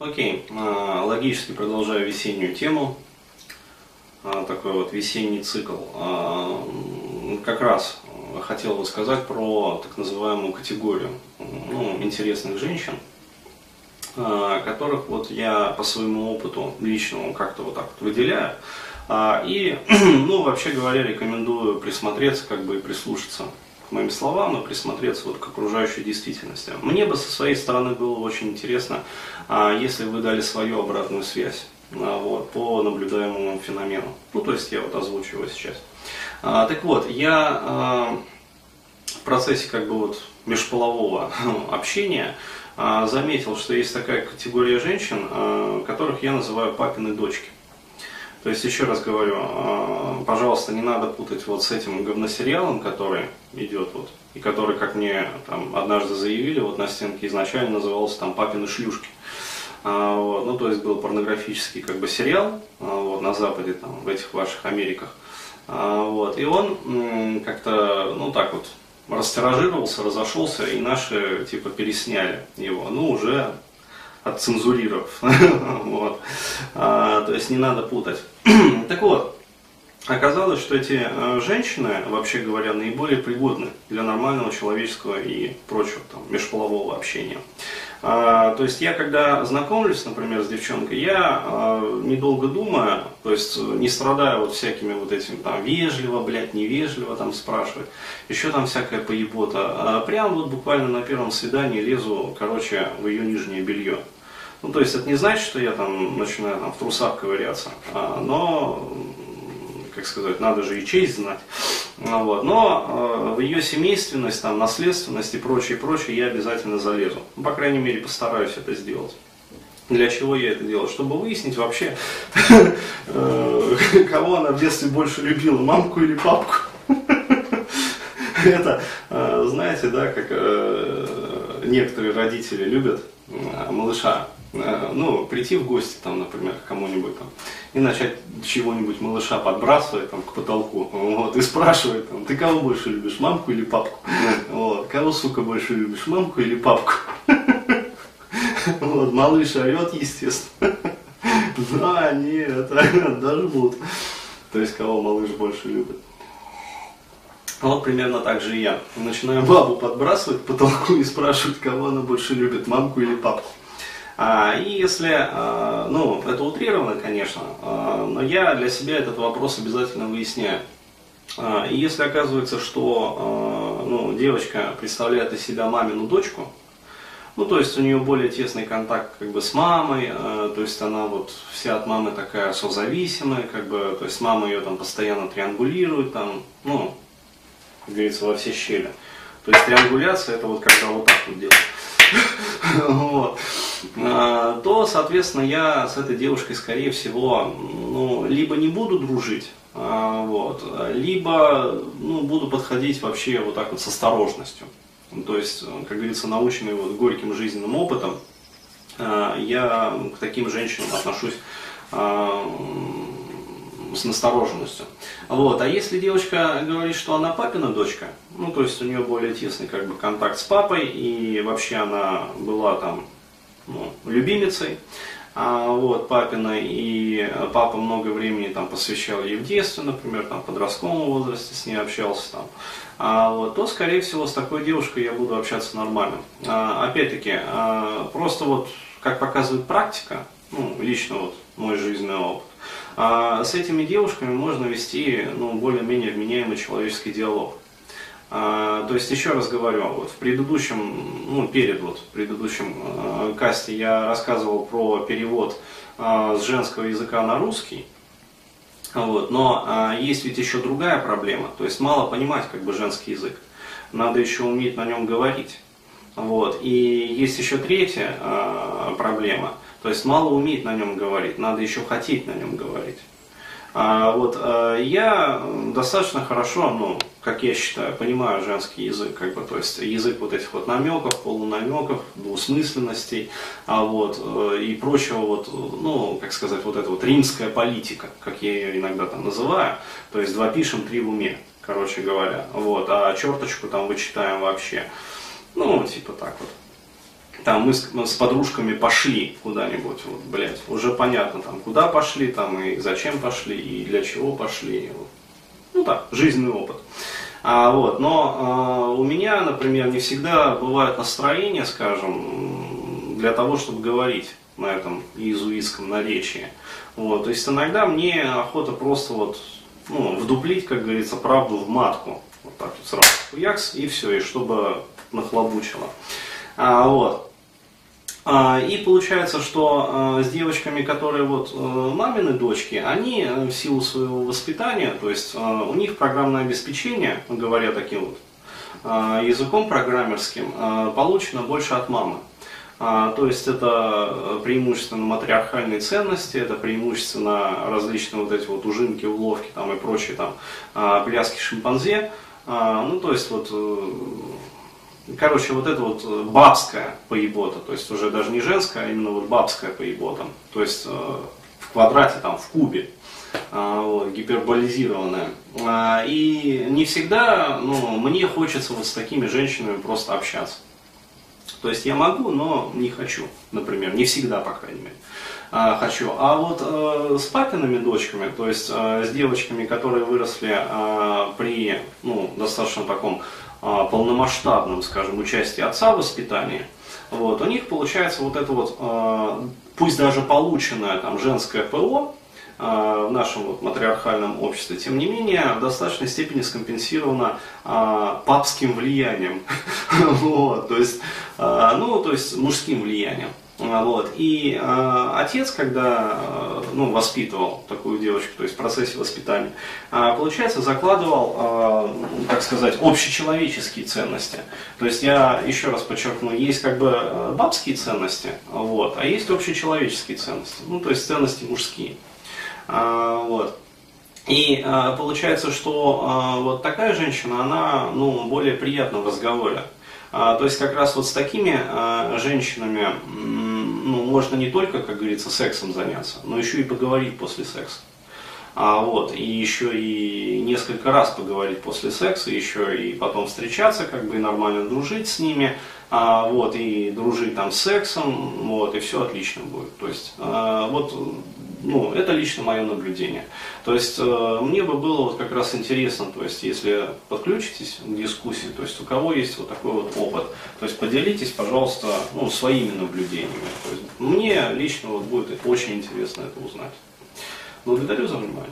Окей, а, логически продолжаю весеннюю тему, а, такой вот весенний цикл. А, как раз хотел бы сказать про так называемую категорию ну, интересных женщин, которых вот я по своему опыту личному как-то вот так вот выделяю. И, ну, вообще говоря, рекомендую присмотреться, как бы и прислушаться моим словам и присмотреться вот к окружающей действительности. Мне бы со своей стороны было очень интересно, а, если вы дали свою обратную связь а, вот, по наблюдаемому феномену. Ну, то есть я вот озвучу его сейчас. А, так вот, я в процессе как бы вот межполового общения заметил, что есть такая категория женщин, которых я называю папины дочки. То есть, еще раз говорю, а, пожалуйста, не надо путать вот с этим говносериалом, который идет вот, и который, как мне там однажды заявили, вот на стенке изначально назывался там «Папины шлюшки». А, вот, ну, то есть был порнографический как бы сериал а, вот, на Западе, там, в этих ваших Америках. Вот, и он как-то, ну так вот, растиражировался, разошелся, и наши типа пересняли его. Ну, уже отцензурировав. вот. а, то есть не надо путать. так вот, оказалось, что эти э, женщины, вообще говоря, наиболее пригодны для нормального человеческого и прочего там, межполового общения. А, то есть я когда знакомлюсь, например, с девчонкой, я а, недолго думаю, то есть не страдаю вот всякими вот этим там вежливо, блядь, невежливо там спрашивать, еще там всякая поебота, а прям вот буквально на первом свидании лезу, короче, в ее нижнее белье. Ну, то есть это не значит, что я там начинаю там, в трусах ковыряться, а, но, как сказать, надо же и честь знать. А, вот. Но э, в ее семейственность, там, наследственность и прочее, прочее я обязательно залезу. Ну, по крайней мере, постараюсь это сделать. Для чего я это делаю? Чтобы выяснить вообще, э, кого она в детстве больше любила, мамку или папку. Это, э, знаете, да, как некоторые родители любят малыша Э, ну, прийти в гости, там, например, к кому-нибудь там, и начать чего-нибудь малыша подбрасывать там, к потолку, вот, и спрашивать, там, ты кого больше любишь, мамку или папку? Вот, кого, сука, больше любишь, мамку или папку? Вот, малыш орет, естественно. Да, нет, даже будут. То есть, кого малыш больше любит. Вот примерно так же и я. Начинаю бабу подбрасывать к потолку и спрашивать, кого она больше любит, мамку или папку. А, и если, а, ну, это утрировано, конечно, а, но я для себя этот вопрос обязательно выясняю. И если оказывается, что ну, девочка представляет из себя мамину дочку, ну, то есть у нее более тесный контакт как бы с мамой, то есть она вот вся от мамы такая созависимая, как бы, то есть мама ее там постоянно триангулирует, там, ну, как говорится, во все щели. То есть триангуляция это вот когда вот так вот делать. А, то, соответственно, я с этой девушкой, скорее всего, ну, либо не буду дружить, а, вот, либо ну, буду подходить вообще вот так вот с осторожностью. То есть, как говорится, наученный вот горьким жизненным опытом, а, я к таким женщинам отношусь с настороженностью. Вот. А если девочка говорит, что она папина дочка, ну, то есть у нее более тесный как бы контакт с папой, и вообще она была там ну, любимицей, а, вот, папиной, и папа много времени там посвящал ей в детстве, например, там, в подростковом возрасте с ней общался там, а, вот, то, скорее всего, с такой девушкой я буду общаться нормально. А, опять-таки, а, просто вот, как показывает практика, ну, лично вот мой жизненный опыт, а с этими девушками можно вести ну, более-менее вменяемый человеческий диалог. А, то есть, еще раз говорю, вот в предыдущем, ну, перед вот в предыдущем э, касте я рассказывал про перевод э, с женского языка на русский. Вот, но э, есть ведь еще другая проблема, то есть мало понимать как бы женский язык, надо еще уметь на нем говорить. Вот. И есть еще третья э, проблема – то есть мало уметь на нем говорить, надо еще хотеть на нем говорить. А, вот, а, я достаточно хорошо, ну, как я считаю, понимаю женский язык, как бы, то есть язык вот этих вот намеков, полунамеков, двусмысленностей, а вот, э, и прочего вот, ну, как сказать, вот эта вот римская политика, как я ее иногда там называю, то есть два пишем, три в уме, короче говоря, вот, а черточку там вычитаем вообще, ну, типа так вот. там мы с, мы с подружками пошли куда-нибудь, вот, блядь, уже понятно, там, куда пошли, там, и зачем пошли, и для чего пошли, вот. Ну так, жизненный опыт. А, вот, но а, у меня, например, не всегда бывает настроение, скажем, для того, чтобы говорить на этом иезуитском наречии. Вот, то есть иногда мне охота просто вот ну, вдуплить, как говорится, правду в матку. Вот так вот сразу хуякс, и все, и чтобы нахлобучило. А, вот. А, и получается, что а, с девочками, которые вот а, мамины дочки, они э, в силу своего воспитания, то есть а, у них программное обеспечение, говоря таким вот а, языком программерским, получено больше от мамы. То есть это преимущественно матриархальные ценности, это преимущественно различные вот эти вот ужинки, уловки там и прочие там пляски шимпанзе. Ну, то есть вот, э, короче, вот это вот бабская поебота, то есть уже даже не женская, а именно вот бабская поебота. То есть э, в квадрате, там, в кубе. Вот, гиперболизированная. И не всегда, ну, мне хочется вот с такими женщинами просто общаться. То есть я могу, но не хочу, например, не всегда, по крайней мере, а, хочу. А вот э, с папиными дочками, то есть э, с девочками, которые выросли э, при ну, достаточно таком э, полномасштабном, скажем, участии отца в воспитании, вот, у них получается вот это вот, э, пусть даже полученное там женское ПО, в нашем вот матриархальном обществе, тем не менее, в достаточной степени скомпенсировано а, папским влиянием, вот, то есть, а, ну, то есть мужским влиянием. Вот. И э, отец, когда ну, воспитывал такую девочку, то есть в процессе воспитания, э, получается, закладывал, э, как сказать, общечеловеческие ценности. То есть я еще раз подчеркну, есть как бы бабские ценности, вот, а есть общечеловеческие ценности, ну, то есть ценности мужские. А, вот. И а, получается, что а, вот такая женщина, она ну, более приятна в разговоре. То есть как раз вот с такими женщинами ну, можно не только, как говорится, сексом заняться, но еще и поговорить после секса. А, вот, и еще и несколько раз поговорить после секса, еще и потом встречаться, как бы и нормально дружить с ними, а, вот, и дружить там с сексом, вот, и все отлично будет. То есть, а, вот ну, это лично мое наблюдение. То есть э, мне бы было вот как раз интересно, то есть если подключитесь к дискуссии, то есть у кого есть вот такой вот опыт, то есть поделитесь, пожалуйста, ну, своими наблюдениями. То есть мне лично вот будет очень интересно это узнать. Благодарю за внимание.